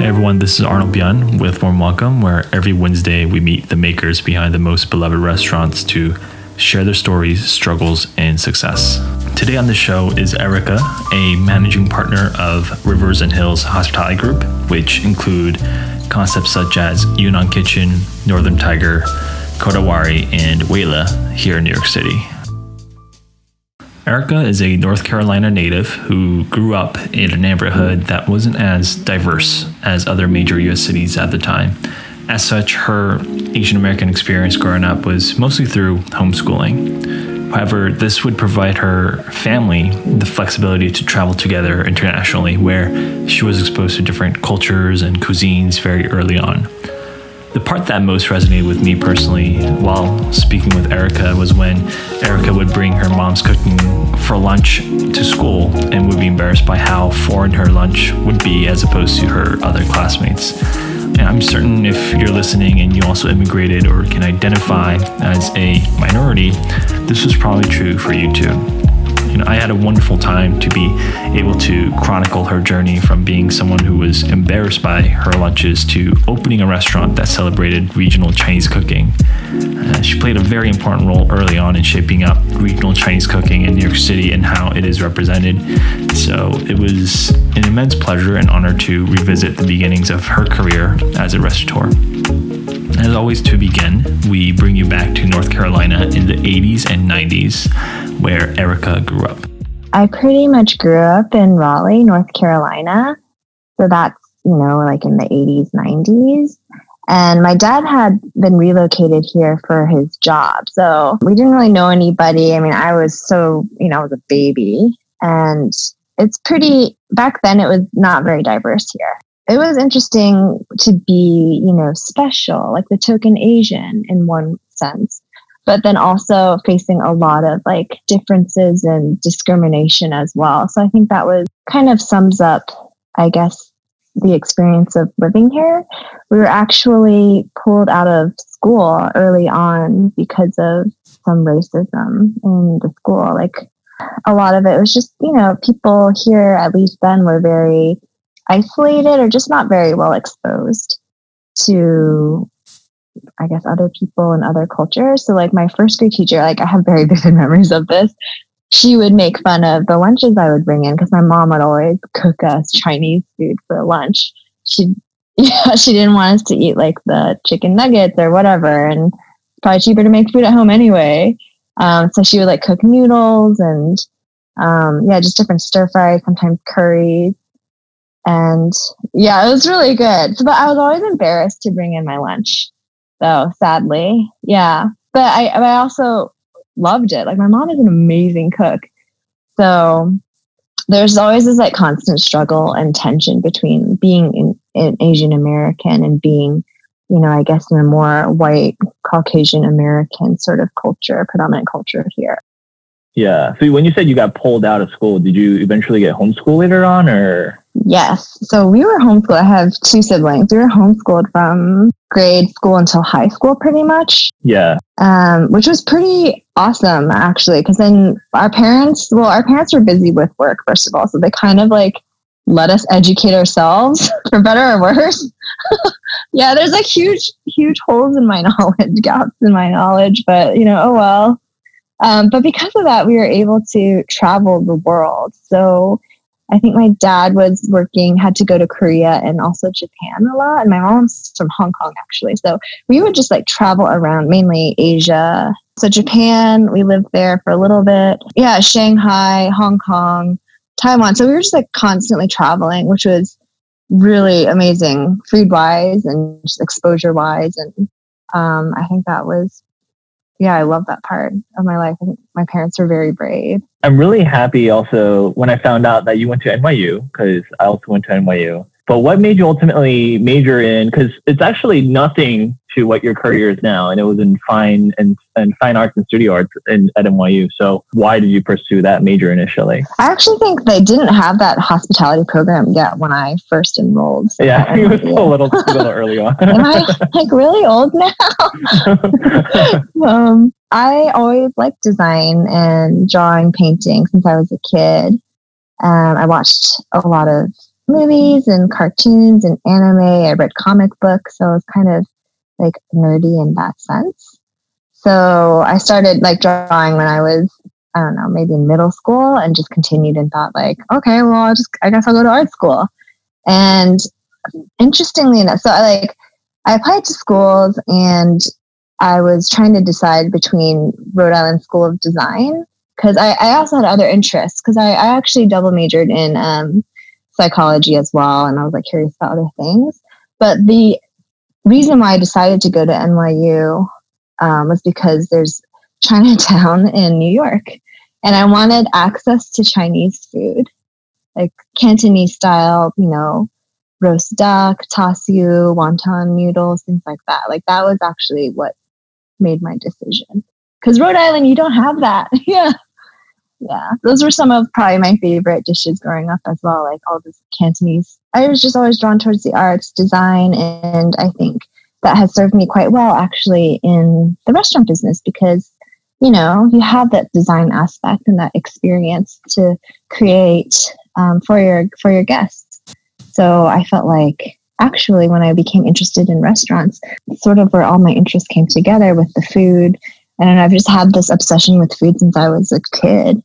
Hey everyone, this is Arnold Byun with Warm Welcome, where every Wednesday we meet the makers behind the most beloved restaurants to share their stories, struggles, and success. Today on the show is Erica, a managing partner of Rivers and Hills Hospitality Group, which include concepts such as Yunnan Kitchen, Northern Tiger, Kodawari, and Wayla here in New York City. Erica is a North Carolina native who grew up in a neighborhood that wasn't as diverse as other major US cities at the time. As such, her Asian American experience growing up was mostly through homeschooling. However, this would provide her family the flexibility to travel together internationally, where she was exposed to different cultures and cuisines very early on. The part that most resonated with me personally while speaking with Erica was when Erica would bring her mom's cooking for lunch to school and would be embarrassed by how foreign her lunch would be as opposed to her other classmates. And I'm certain if you're listening and you also immigrated or can identify as a minority, this was probably true for you too know, I had a wonderful time to be able to chronicle her journey from being someone who was embarrassed by her lunches to opening a restaurant that celebrated regional Chinese cooking. Uh, she played a very important role early on in shaping up regional Chinese cooking in New York City and how it is represented. So it was an immense pleasure and honor to revisit the beginnings of her career as a restaurateur. As always, to begin, we bring you back to North Carolina in the 80s and 90s where Erica grew up? I pretty much grew up in Raleigh, North Carolina. So that's, you know, like in the 80s, 90s. And my dad had been relocated here for his job. So we didn't really know anybody. I mean, I was so, you know, I was a baby. And it's pretty, back then, it was not very diverse here. It was interesting to be, you know, special, like the token Asian in one sense but then also facing a lot of like differences and discrimination as well. So I think that was kind of sums up, I guess, the experience of living here. We were actually pulled out of school early on because of some racism in the school. Like a lot of it was just, you know, people here, at least then, were very isolated or just not very well exposed to I guess other people and other cultures. So like my first grade teacher, like I have very vivid memories of this. She would make fun of the lunches I would bring in because my mom would always cook us Chinese food for lunch. She yeah, she didn't want us to eat like the chicken nuggets or whatever, and it's probably cheaper to make food at home anyway. Um, so she would like cook noodles and um, yeah, just different stir fries, sometimes curries. And yeah, it was really good. So, but I was always embarrassed to bring in my lunch though, sadly. Yeah. But I, I also loved it. Like my mom is an amazing cook. So there's always this like constant struggle and tension between being an Asian American and being, you know, I guess in a more white Caucasian American sort of culture, predominant culture here. Yeah. So when you said you got pulled out of school, did you eventually get homeschooled later on or? Yes. So we were homeschooled. I have two siblings. We were homeschooled from grade school until high school, pretty much. Yeah. Um, which was pretty awesome, actually, because then our parents, well, our parents were busy with work, first of all. So they kind of like let us educate ourselves for better or worse. yeah, there's like huge, huge holes in my knowledge, gaps in my knowledge, but you know, oh well. Um, but because of that, we were able to travel the world. So I think my dad was working, had to go to Korea and also Japan a lot. And my mom's from Hong Kong, actually. So we would just like travel around mainly Asia. So Japan, we lived there for a little bit. Yeah, Shanghai, Hong Kong, Taiwan. So we were just like constantly traveling, which was really amazing food wise and exposure wise. And um, I think that was yeah, I love that part of my life. I think my parents were very brave. I'm really happy also when I found out that you went to NYU because I also went to NYU. But what made you ultimately major in? Because it's actually nothing to what your career is now, and it was in fine and, and fine arts and studio arts in, at NYU. So why did you pursue that major initially? I actually think they didn't have that hospitality program yet when I first enrolled. So yeah, it was a little, a little early on. Am I like really old now? um, I always liked design and drawing, painting since I was a kid. Um, I watched a lot of movies and cartoons and anime. I read comic books, so I was kind of like nerdy in that sense. So I started like drawing when I was, I don't know, maybe in middle school and just continued and thought like, okay, well, I'll just, I guess I'll go to art school. And interestingly enough, so I like, I applied to schools and I was trying to decide between Rhode Island School of Design because I, I, also had other interests because I, I, actually double majored in um, psychology as well and I was like curious about other things. But the reason why I decided to go to NYU um, was because there's Chinatown in New York and I wanted access to Chinese food, like Cantonese style, you know, roast duck, char siu, wonton noodles, things like that. Like that was actually what made my decision. Because Rhode Island, you don't have that. yeah. Yeah. Those were some of probably my favorite dishes growing up as well, like all this Cantonese. I was just always drawn towards the arts, design, and I think that has served me quite well actually in the restaurant business because you know you have that design aspect and that experience to create um, for your for your guests so i felt like actually when I became interested in restaurants, sort of where all my interests came together with the food. And I've just had this obsession with food since I was a kid.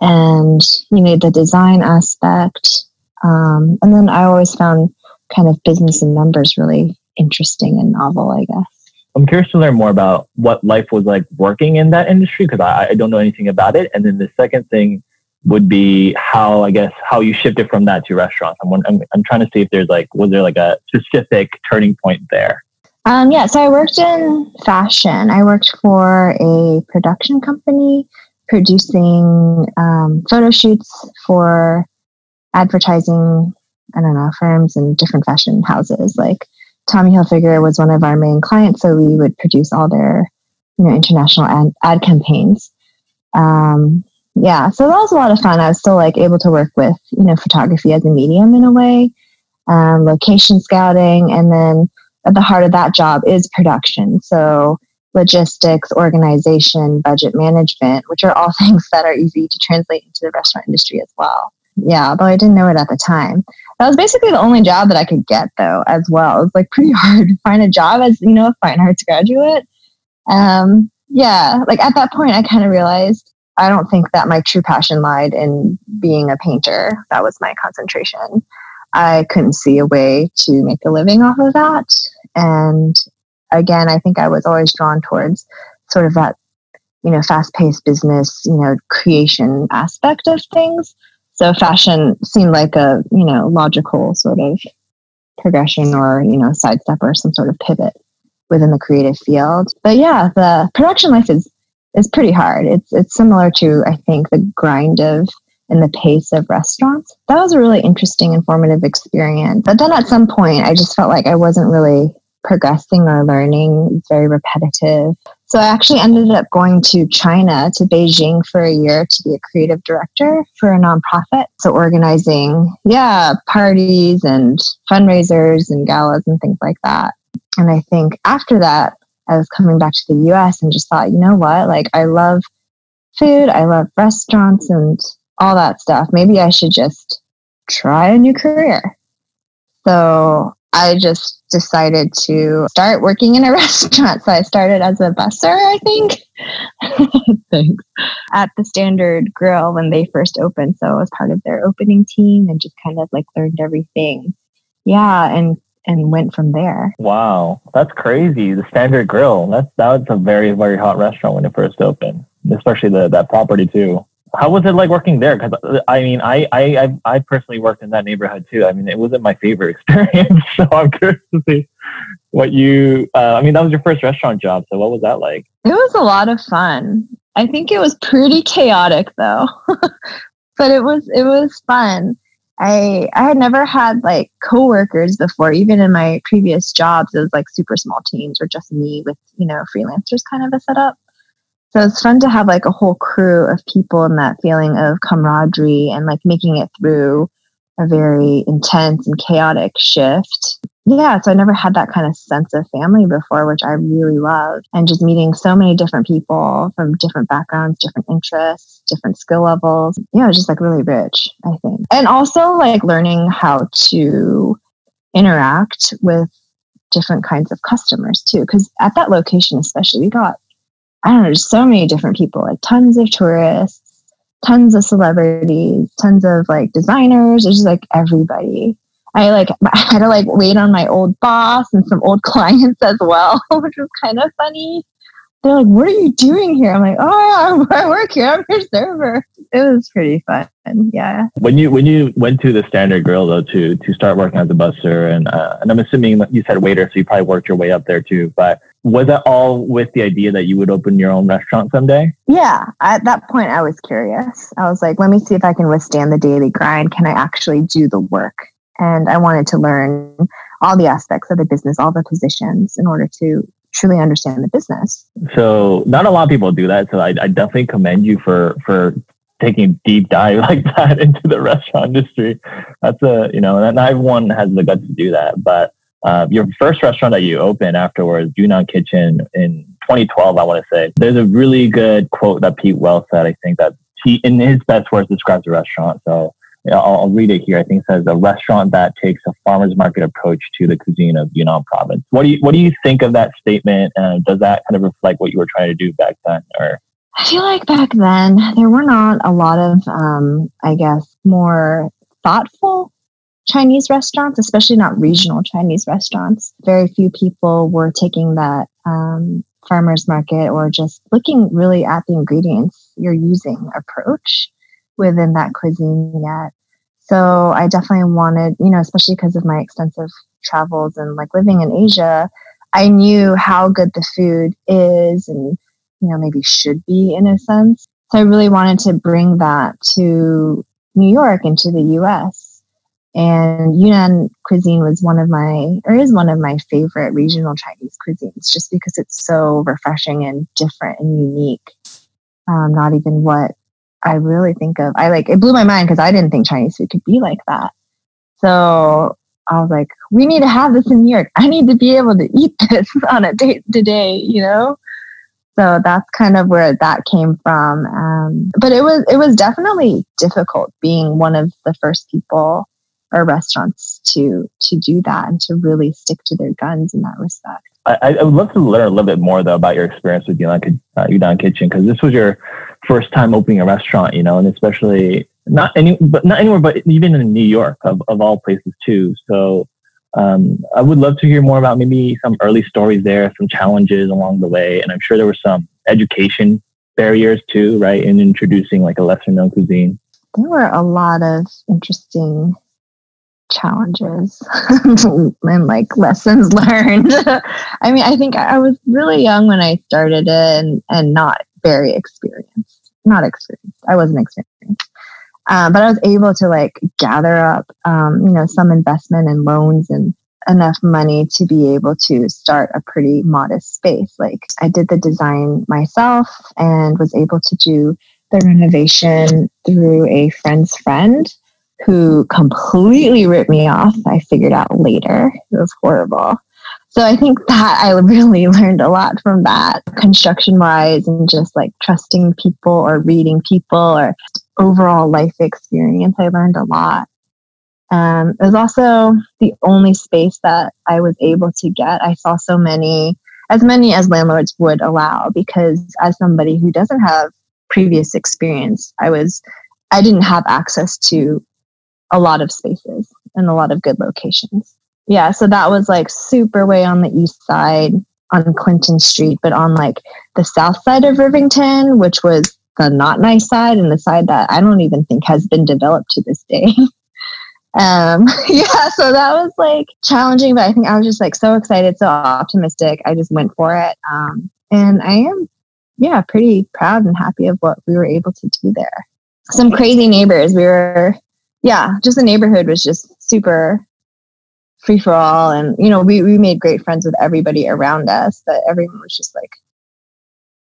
And, you know, the design aspect. Um, and then I always found kind of business and numbers really interesting and novel, I guess. I'm curious to learn more about what life was like working in that industry because I, I don't know anything about it. And then the second thing would be how I guess how you shifted from that to restaurants. I'm, I'm I'm trying to see if there's like was there like a specific turning point there. Um, yeah, so I worked in fashion. I worked for a production company producing um, photo shoots for advertising. I don't know firms and different fashion houses. Like Tommy Hilfiger was one of our main clients, so we would produce all their you know international ad, ad campaigns. Um, yeah, so that was a lot of fun. I was still like able to work with, you know, photography as a medium in a way, um, location scouting, and then at the heart of that job is production. So logistics, organization, budget management, which are all things that are easy to translate into the restaurant industry as well. Yeah, although I didn't know it at the time. That was basically the only job that I could get though, as well. It was like pretty hard to find a job as, you know, a fine arts graduate. Um, yeah, like at that point I kind of realized I don't think that my true passion lied in being a painter. That was my concentration. I couldn't see a way to make a living off of that. And again, I think I was always drawn towards sort of that, you know, fast paced business, you know, creation aspect of things. So fashion seemed like a, you know, logical sort of progression or, you know, sidestep or some sort of pivot within the creative field. But yeah, the production life is is pretty hard. It's it's similar to I think the grind of and the pace of restaurants. That was a really interesting, informative experience. But then at some point, I just felt like I wasn't really progressing or learning. It's very repetitive. So I actually ended up going to China, to Beijing for a year to be a creative director for a nonprofit. So organizing, yeah, parties and fundraisers and galas and things like that. And I think after that, I was coming back to the US and just thought, you know what? Like, I love food, I love restaurants and all that stuff. Maybe I should just try a new career. So I just decided to start working in a restaurant. So I started as a busser, I think. Thanks. At the Standard Grill when they first opened. So I was part of their opening team and just kind of like learned everything. Yeah. And and went from there. Wow, that's crazy. The Standard Grill. That's that was a very very hot restaurant when it first opened, especially the that property too. How was it like working there? Because I mean, I, I I personally worked in that neighborhood too. I mean, it wasn't my favorite experience, so I'm curious to see what you. Uh, I mean, that was your first restaurant job, so what was that like? It was a lot of fun. I think it was pretty chaotic though, but it was it was fun. I I had never had like coworkers before. Even in my previous jobs, it was like super small teams or just me with you know freelancers kind of a setup. So it's fun to have like a whole crew of people and that feeling of camaraderie and like making it through a very intense and chaotic shift. Yeah, so I never had that kind of sense of family before, which I really love. And just meeting so many different people from different backgrounds, different interests different skill levels. Yeah, it was just like really rich, I think. And also like learning how to interact with different kinds of customers too. Because at that location, especially, we got, I don't know, so many different people, like tons of tourists, tons of celebrities, tons of like designers, it's just like everybody. I like I had to like wait on my old boss and some old clients as well, which was kind of funny. They're like, "What are you doing here?" I'm like, "Oh, I work here. I'm your server." It was pretty fun. Yeah. When you when you went to the Standard Grill though to to start working as a busser, and uh, and I'm assuming you said waiter, so you probably worked your way up there too. But was that all with the idea that you would open your own restaurant someday? Yeah. At that point, I was curious. I was like, let me see if I can withstand the daily grind. Can I actually do the work? And I wanted to learn all the aspects of the business, all the positions in order to truly understand the business. So not a lot of people do that. So I, I definitely commend you for, for taking a deep dive like that into the restaurant industry. That's a, you know, not everyone has the guts to do that, but uh, your first restaurant that you opened afterwards, Yunnan Kitchen in 2012, I want to say, there's a really good quote that Pete Wells said. I think that he, in his best words, describes the restaurant. So I'll, I'll, read it here. I think it says a restaurant that takes a farmer's market approach to the cuisine of Yunnan province. What do you what do you think of that statement? Uh, does that kind of reflect what you were trying to do back then, or? I feel like back then there were not a lot of, um, I guess, more thoughtful Chinese restaurants, especially not regional Chinese restaurants. Very few people were taking that um, farmers market or just looking really at the ingredients you're using approach within that cuisine yet. So I definitely wanted, you know, especially because of my extensive travels and like living in Asia, I knew how good the food is and, you know, maybe should be in a sense. So I really wanted to bring that to New York and to the US. And Yunnan cuisine was one of my, or is one of my favorite regional Chinese cuisines, just because it's so refreshing and different and unique. Um, not even what I really think of. I like it blew my mind because I didn't think Chinese food could be like that. So I was like, we need to have this in New York. I need to be able to eat this on a day to day, you know. So that's kind of where that came from. Um, but it was it was definitely difficult being one of the first people or restaurants to to do that and to really stick to their guns in that respect. I, I would love to learn a little bit more though about your experience with Yunnan, uh, Yunnan Kitchen because this was your first time opening a restaurant, you know, and especially not any, but not anywhere, but even in New York of, of all places too. So um, I would love to hear more about maybe some early stories there, some challenges along the way, and I'm sure there were some education barriers too, right, in introducing like a lesser known cuisine. There were a lot of interesting challenges and like lessons learned. I mean, I think I was really young when I started it and, and not very experienced. Not experienced. I wasn't experienced. Um, but I was able to like gather up, um, you know, some investment and loans and enough money to be able to start a pretty modest space. Like I did the design myself and was able to do the renovation through a friend's friend who completely ripped me off. I figured out later. It was horrible. So I think that I really learned a lot from that construction wise and just like trusting people or reading people or overall life experience. I learned a lot. Um, it was also the only space that I was able to get. I saw so many, as many as landlords would allow, because as somebody who doesn't have previous experience, I was, I didn't have access to a lot of spaces and a lot of good locations. Yeah, so that was like super way on the east side on Clinton Street, but on like the south side of Rivington, which was the not nice side and the side that I don't even think has been developed to this day. um, yeah, so that was like challenging, but I think I was just like so excited, so optimistic. I just went for it. Um, and I am, yeah, pretty proud and happy of what we were able to do there. Some crazy neighbors. We were yeah, just the neighborhood was just super free for all. And, you know, we, we made great friends with everybody around us, but everyone was just like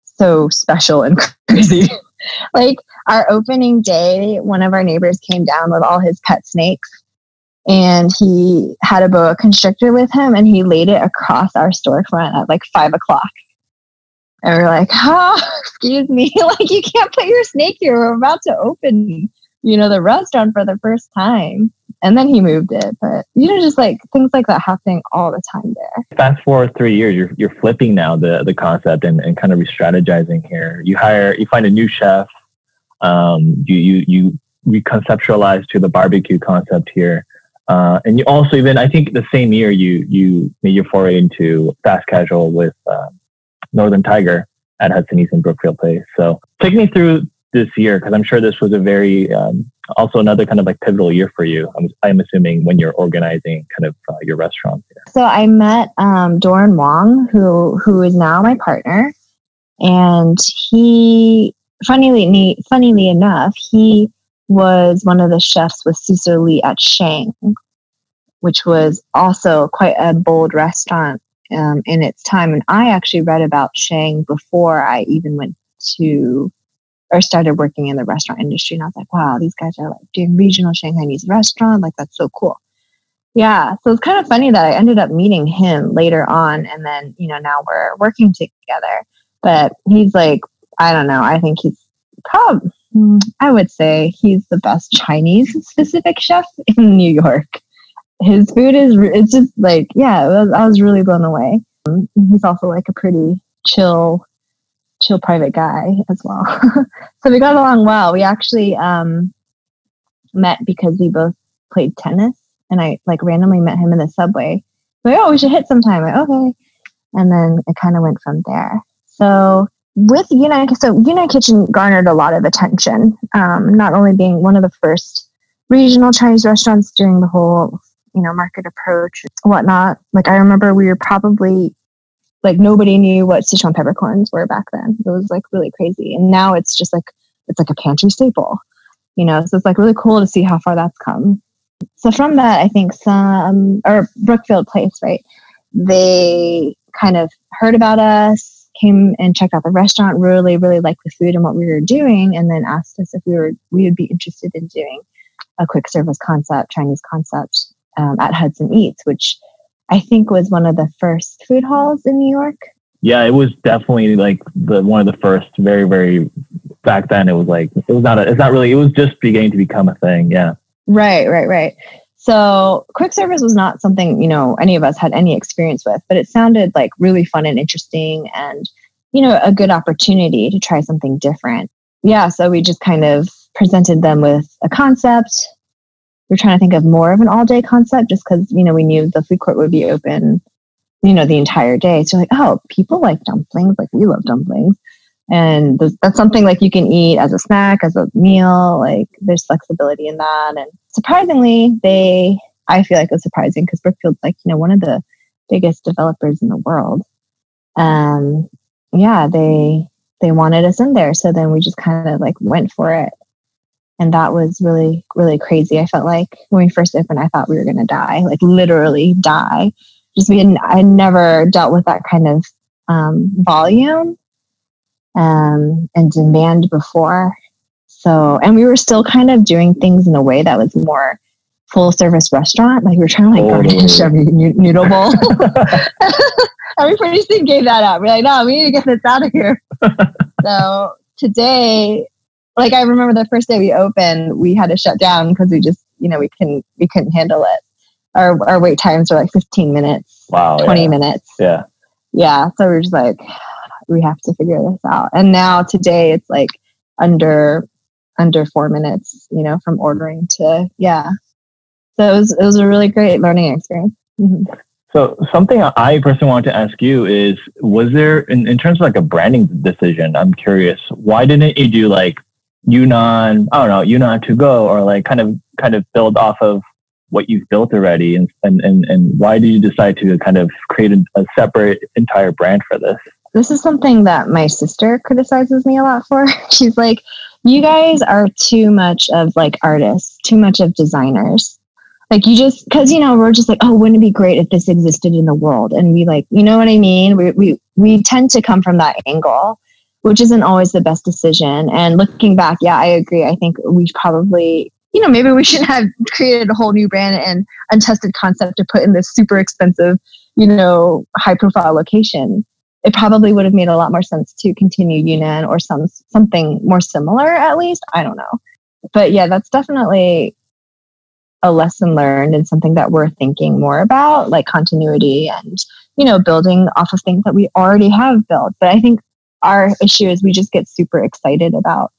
so special and crazy. like our opening day, one of our neighbors came down with all his pet snakes and he had a boa constrictor with him and he laid it across our storefront at like five o'clock. And we're like, oh, excuse me, like you can't put your snake here. We're about to open, you know, the restaurant for the first time. And then he moved it. But you know, just like things like that happening all the time there. Fast forward three years, you're you're flipping now the the concept and, and kind of re-strategizing here. You hire you find a new chef. Um, you you you reconceptualize to the barbecue concept here. Uh, and you also even I think the same year you you made your foray into fast casual with uh, Northern Tiger at Hudson Eats and Brookfield Place. So take me through this year because I'm sure this was a very um, also another kind of like pivotal year for you. I'm, I'm assuming when you're organizing kind of uh, your restaurant. Here. So I met um, Doron Wong, who who is now my partner, and he funnily funnily enough he was one of the chefs with Susur Lee at Shang, which was also quite a bold restaurant um, in its time. And I actually read about Shang before I even went to or started working in the restaurant industry. And I was like, wow, these guys are like doing regional Shanghainese restaurant. Like that's so cool. Yeah. So it's kind of funny that I ended up meeting him later on. And then, you know, now we're working together. But he's like, I don't know. I think he's probably, hmm, I would say he's the best Chinese specific chef in New York. His food is, it's just like, yeah, I was really blown away. He's also like a pretty chill private guy as well. so we got along well. We actually um, met because we both played tennis, and I like randomly met him in the subway. Like, oh, we should hit sometime. Like, okay, and then it kind of went from there. So with Yunnan, so Yunnan Kitchen garnered a lot of attention. Um, not only being one of the first regional Chinese restaurants doing the whole you know market approach whatnot. Like I remember we were probably like nobody knew what Sichuan peppercorns were back then. It was like really crazy. And now it's just like it's like a pantry staple. You know, so it's like really cool to see how far that's come. So from that, I think some or Brookfield Place, right? They kind of heard about us, came and checked out the restaurant, really, really liked the food and what we were doing, and then asked us if we were we would be interested in doing a quick service concept, Chinese concept um, at Hudson Eats, which I think was one of the first food halls in New York. Yeah, it was definitely like the one of the first. Very, very back then. It was like it was not. A, it's not really. It was just beginning to become a thing. Yeah. Right, right, right. So quick service was not something you know any of us had any experience with, but it sounded like really fun and interesting, and you know a good opportunity to try something different. Yeah, so we just kind of presented them with a concept, we're trying to think of more of an all day concept just because, you know, we knew the food court would be open, you know, the entire day. So like, oh, people like dumplings. Like we love dumplings. And that's something like you can eat as a snack, as a meal. Like there's flexibility in that. And surprisingly, they, I feel like it was surprising because Brookfield's like, you know, one of the biggest developers in the world. Um, yeah, they, they wanted us in there. So then we just kind of like went for it and that was really really crazy. I felt like when we first opened i thought we were going to die like literally die. Just we had i never dealt with that kind of um, volume um, and demand before. So and we were still kind of doing things in a way that was more full service restaurant. Like we were trying to like garnish every noodle bowl. Every pretty soon gave that up. We're like no we need to get this out of here. So today like I remember the first day we opened, we had to shut down because we just, you know, we couldn't we couldn't handle it. Our our wait times are like 15 minutes, wow, 20 yeah. minutes. Yeah. Yeah. So we're just like, we have to figure this out. And now today it's like under under four minutes, you know, from ordering to yeah. So it was it was a really great learning experience. Mm-hmm. So something I personally wanted to ask you is, was there in, in terms of like a branding decision? I'm curious, why didn't you do like Yunnan, I don't know, Yunnan to go, or like kind of kind of build off of what you've built already, and and and, and why did you decide to kind of create a, a separate entire brand for this? This is something that my sister criticizes me a lot for. She's like, "You guys are too much of like artists, too much of designers." Like you just because you know we're just like oh wouldn't it be great if this existed in the world and we like you know what I mean we we we tend to come from that angle which isn't always the best decision. And looking back, yeah, I agree. I think we probably, you know, maybe we should have created a whole new brand and untested concept to put in this super expensive, you know, high profile location. it probably would have made a lot more sense to continue Yunnan or some something more similar at least. I don't know. But yeah, that's definitely a lesson learned and something that we're thinking more about, like continuity and, you know, building off of things that we already have built. But I think our issue is we just get super excited about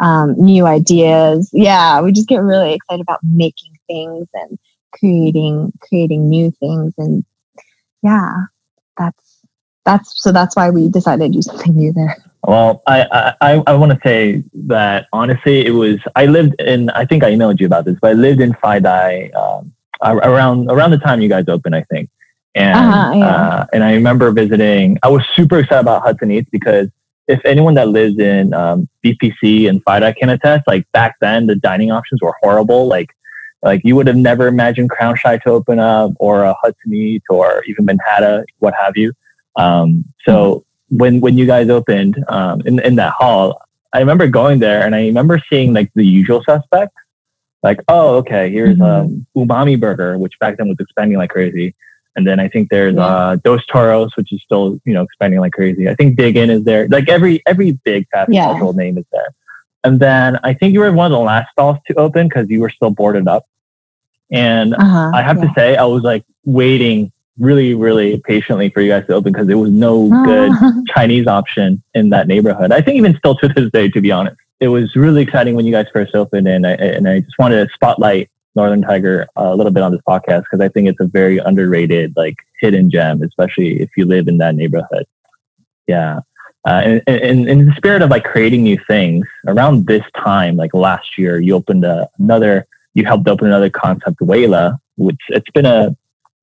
um, new ideas. Yeah, we just get really excited about making things and creating creating new things. And yeah that's that's so that's why we decided to do something new there. Well i i, I want to say that honestly it was i lived in i think i emailed you about this but i lived in Dai um, around around the time you guys opened i think and uh-huh, yeah. uh, and i remember visiting i was super excited about hudson eats because if anyone that lives in um, BPC and Dai can attest, like back then the dining options were horrible. Like like you would have never imagined Crown Shy to open up or a Hudson Eats or even Manhattan, what have you. Um, so mm-hmm. when when you guys opened um, in in that hall, I remember going there and I remember seeing like the usual suspects. Like, oh, okay, here's mm-hmm. um, Umami Burger, which back then was expanding like crazy. And then I think there's uh, Dos Toros, which is still you know expanding like crazy. I think Dig Inn is there. Like every every big fast yeah. casual name is there. And then I think you were one of the last stalls to open because you were still boarded up. And uh-huh, I have yeah. to say, I was like waiting really, really patiently for you guys to open because there was no good Chinese option in that neighborhood. I think even still to this day, to be honest, it was really exciting when you guys first opened. And I, and I just wanted to spotlight Northern Tiger a little bit on this podcast because I think it's a very underrated, like hidden gem, especially if you live in that neighborhood. Yeah. Uh, and, and, in the spirit of like creating new things around this time, like last year, you opened a, another, you helped open another concept, Wayla, which it's been a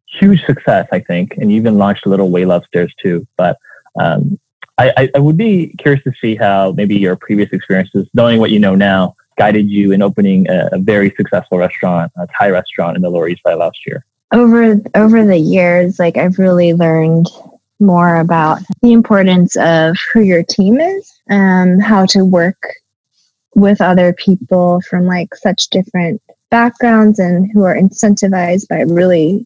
huge success, I think. And you even launched a little Wayla upstairs too. But um, I, I would be curious to see how maybe your previous experiences, knowing what you know now, guided you in opening a, a very successful restaurant, a Thai restaurant in the Lower East Side last year. Over over the years, like I've really learned more about the importance of who your team is and how to work with other people from like such different backgrounds and who are incentivized by really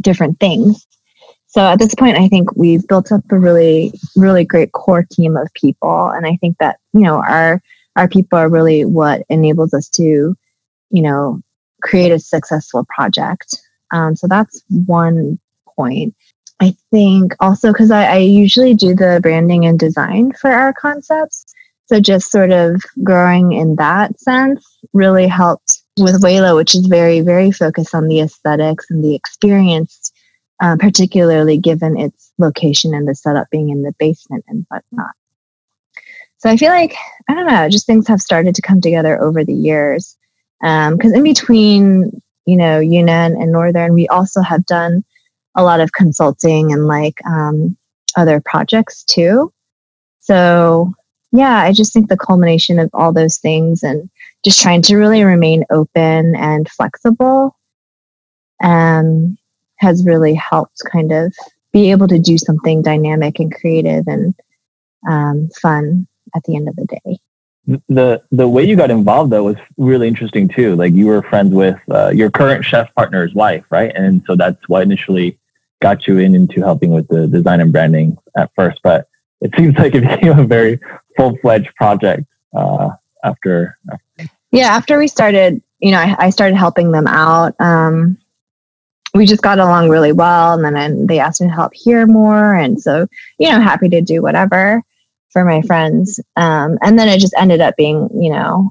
different things. So at this point, I think we've built up a really, really great core team of people. And I think that, you know, our, our people are really what enables us to, you know, create a successful project. Um, so that's one point. I think also because I, I, usually do the branding and design for our concepts. So just sort of growing in that sense really helped with Wayla, which is very, very focused on the aesthetics and the experience, uh, particularly given its location and the setup being in the basement and whatnot. So I feel like, I don't know, just things have started to come together over the years. Because um, in between, you know, Yunnan and Northern, we also have done a lot of consulting and like um, other projects too. So, yeah, I just think the culmination of all those things and just trying to really remain open and flexible um, has really helped kind of be able to do something dynamic and creative and um, fun at the end of the day. The the way you got involved though was really interesting too. Like you were friends with uh, your current chef partner's wife right? And so that's what initially got you in into helping with the design and branding at first, but it seems like it became a very full fledged project uh, after, after. Yeah, after we started, you know, I, I started helping them out. Um, we just got along really well, and then I, they asked me to help here more, and so you know, happy to do whatever for my friends. Um, and then it just ended up being, you know,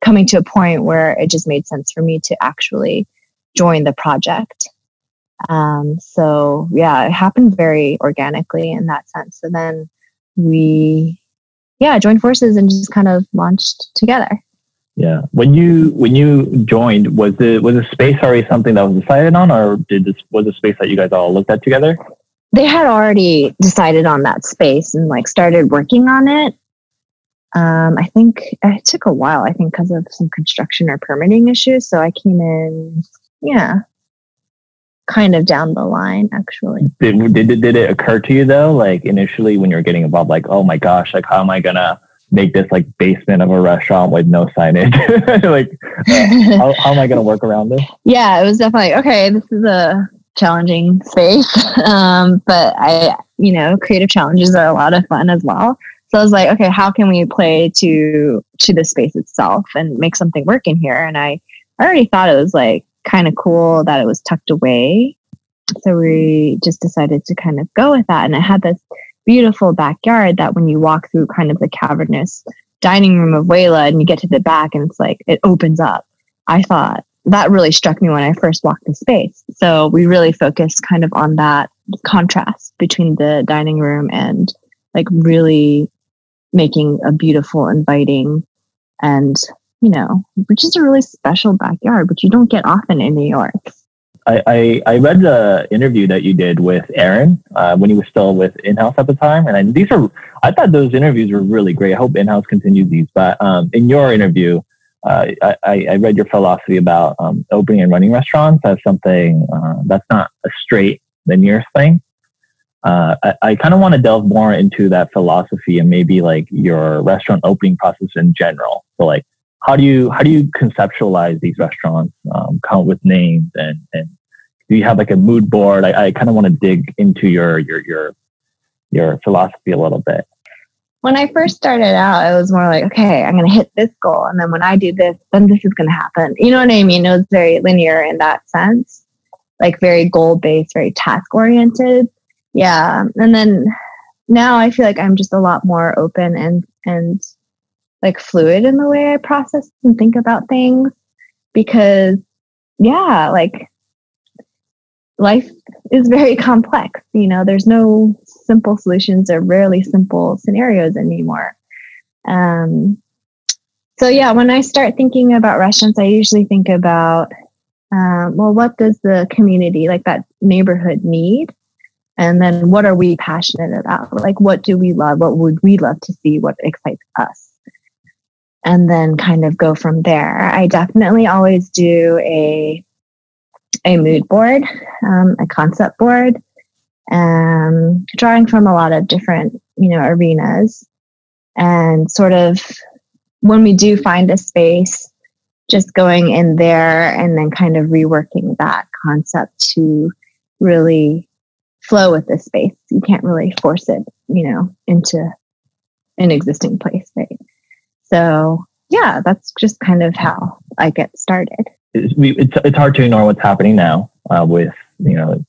coming to a point where it just made sense for me to actually join the project. Um, so yeah, it happened very organically in that sense. So then we, yeah, joined forces and just kind of launched together. Yeah. When you when you joined, was the was the space already something that was decided on, or did this was the space that you guys all looked at together? They had already decided on that space and like started working on it. Um, I think it took a while. I think because of some construction or permitting issues. So I came in, yeah, kind of down the line actually did, did, did it occur to you though like initially when you're getting involved like oh my gosh like how am i gonna make this like basement of a restaurant with no signage like uh, how, how am i gonna work around this yeah it was definitely okay this is a challenging space. Um, but I, you know, creative challenges are a lot of fun as well. So I was like, okay, how can we play to to the space itself and make something work in here? And I, I already thought it was like kind of cool that it was tucked away. So we just decided to kind of go with that. And it had this beautiful backyard that when you walk through kind of the cavernous dining room of Wayla and you get to the back and it's like it opens up. I thought that really struck me when I first walked the space. So we really focused kind of on that contrast between the dining room and like really making a beautiful, inviting, and you know, which is a really special backyard, which you don't get often in New York. I, I, I read the interview that you did with Aaron uh, when he was still with InHouse at the time, and I, these are I thought those interviews were really great. I hope InHouse continues these. But um, in your interview, uh, I, I, read your philosophy about um, opening and running restaurants as something uh, that's not a straight linear thing uh, I, I kind of want to delve more into that philosophy and maybe like your restaurant opening process in general. So like, how do you how do you conceptualize these restaurants? Um, come up with names and and do you have like a mood board? I, I kind of want to dig into your your your your philosophy a little bit. When I first started out, it was more like, okay, I'm going to hit this goal, and then when I do this, then this is going to happen. You know what I mean? It was very linear in that sense, like very goal based, very task oriented yeah and then now i feel like i'm just a lot more open and and like fluid in the way i process and think about things because yeah like life is very complex you know there's no simple solutions or rarely simple scenarios anymore um so yeah when i start thinking about restaurants i usually think about um, well what does the community like that neighborhood need and then what are we passionate about? Like, what do we love? What would we love to see? What excites us? And then kind of go from there. I definitely always do a a mood board, um, a concept board, um, drawing from a lot of different, you know, arenas, and sort of when we do find a space, just going in there and then kind of reworking that concept to really flow with this space. You can't really force it, you know, into an existing place, right? So yeah, that's just kind of how I get started. It's, it's, it's hard to ignore what's happening now uh, with, you know,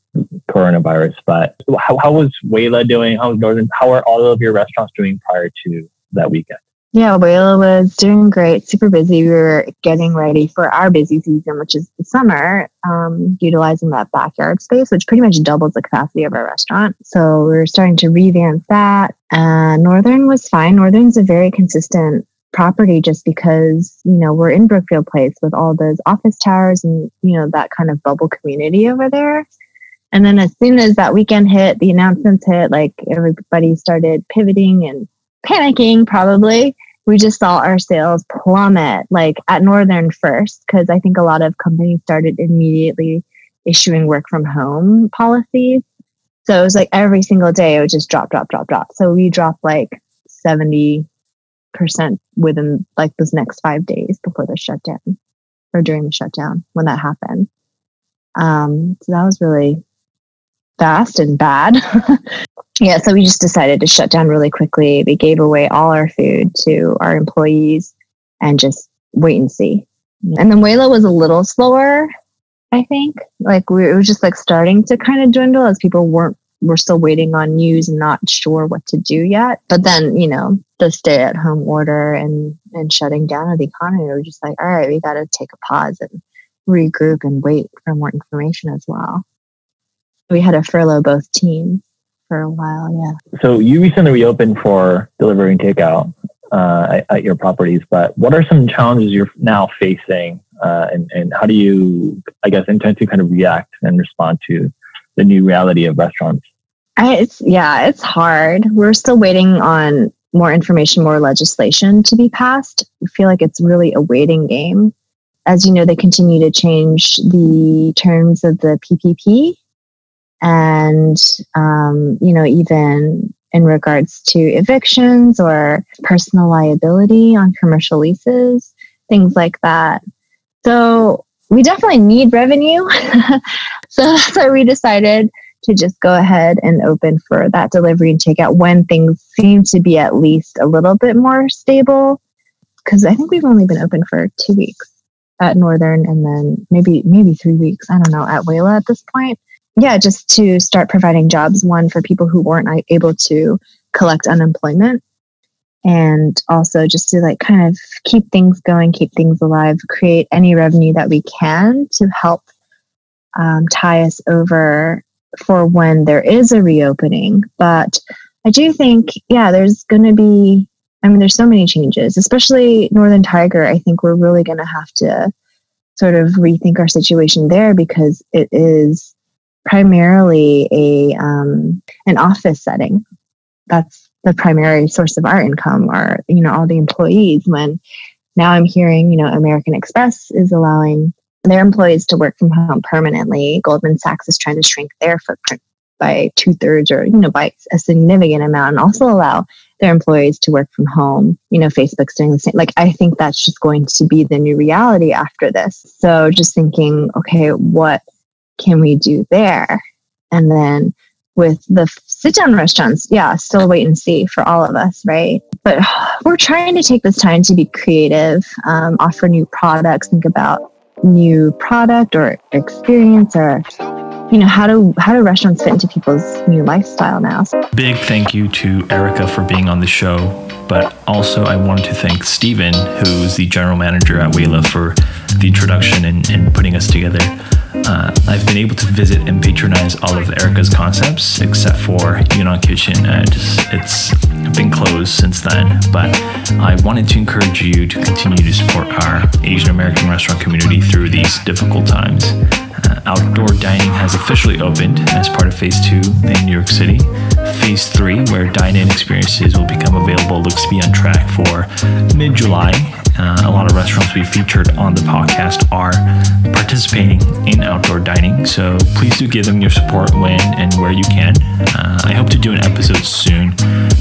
coronavirus, but how, how was Wayla doing? How was Northern, how are all of your restaurants doing prior to that weekend? Yeah, Wayla was doing great, super busy. We were getting ready for our busy season, which is the summer, um, utilizing that backyard space, which pretty much doubles the capacity of our restaurant. So we are starting to revamp that. Northern was fine. Northern's a very consistent property just because, you know, we're in Brookfield Place with all those office towers and, you know, that kind of bubble community over there. And then as soon as that weekend hit, the announcements hit, like everybody started pivoting and panicking probably we just saw our sales plummet like at northern first because i think a lot of companies started immediately issuing work from home policies. So it was like every single day it would just drop drop drop drop. So we dropped like 70% within like those next five days before the shutdown or during the shutdown when that happened. Um, so that was really fast and bad yeah, so we just decided to shut down really quickly. We gave away all our food to our employees and just wait and see. And then Wayla was a little slower, I think. Like we, it was just like starting to kind of dwindle as people weren't were still waiting on news and not sure what to do yet. But then, you know, the stay at home order and and shutting down of the economy, we were just like, all right, we got to take a pause and regroup and wait for more information as well. We had to furlough both teams for a while. Yeah. So you recently reopened for delivery and takeout uh, at, at, your properties, but what are some challenges you're now facing, uh, and and how do you, I guess, intend to kind of react and respond to the new reality of restaurants? I, it's yeah, it's hard. We're still waiting on more information, more legislation to be passed. I feel like it's really a waiting game. As you know, they continue to change the terms of the PPP, and um, you know even in regards to evictions or personal liability on commercial leases things like that so we definitely need revenue. so that's why we decided to just go ahead and open for that delivery and takeout when things seem to be at least a little bit more stable. Because I think we've only been open for two weeks at Northern and then maybe maybe three weeks. I don't know at Wayla at this point. Yeah, just to start providing jobs. One for people who weren't able to collect unemployment, and also just to like kind of keep things going, keep things alive, create any revenue that we can to help um, tie us over for when there is a reopening. But I do think, yeah, there's going to be I mean, there's so many changes, especially Northern Tiger. I think we're really going to have to sort of rethink our situation there because it is primarily a um, an office setting. That's the primary source of our income, are you know all the employees. When now I'm hearing, you know, American Express is allowing their employees to work from home permanently. Goldman Sachs is trying to shrink their footprint by two thirds or you know by a significant amount, and also allow their employees to work from home. You know, Facebook's doing the same. Like, I think that's just going to be the new reality after this. So just thinking, okay, what can we do there? And then with the sit down restaurants, yeah, still wait and see for all of us, right? But we're trying to take this time to be creative, um, offer new products, think about new product or experience or you know how do how do restaurants fit into people's new lifestyle now big thank you to erica for being on the show but also i wanted to thank stephen who's the general manager at Wayla for the introduction and, and putting us together uh, I've been able to visit and patronize all of Erica's concepts except for Yunnan Kitchen. Uh, just, it's been closed since then, but I wanted to encourage you to continue to support our Asian American restaurant community through these difficult times. Outdoor dining has officially opened as part of Phase 2 in New York City. Phase 3, where dine in experiences will become available, looks to be on track for mid July. Uh, a lot of restaurants we featured on the podcast are participating in outdoor dining, so please do give them your support when and where you can. Uh, I hope to do an episode soon,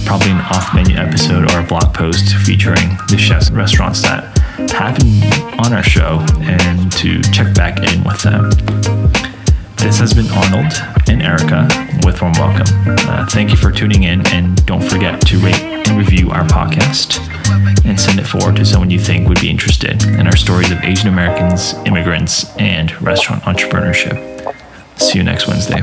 probably an off menu episode or a blog post featuring the chefs and restaurants that happen on our show and to check back in with them. This has been Arnold and Erica with Warm Welcome. Uh, thank you for tuning in, and don't forget to rate and review our podcast and send it forward to someone you think would be interested in our stories of Asian Americans, immigrants, and restaurant entrepreneurship. See you next Wednesday.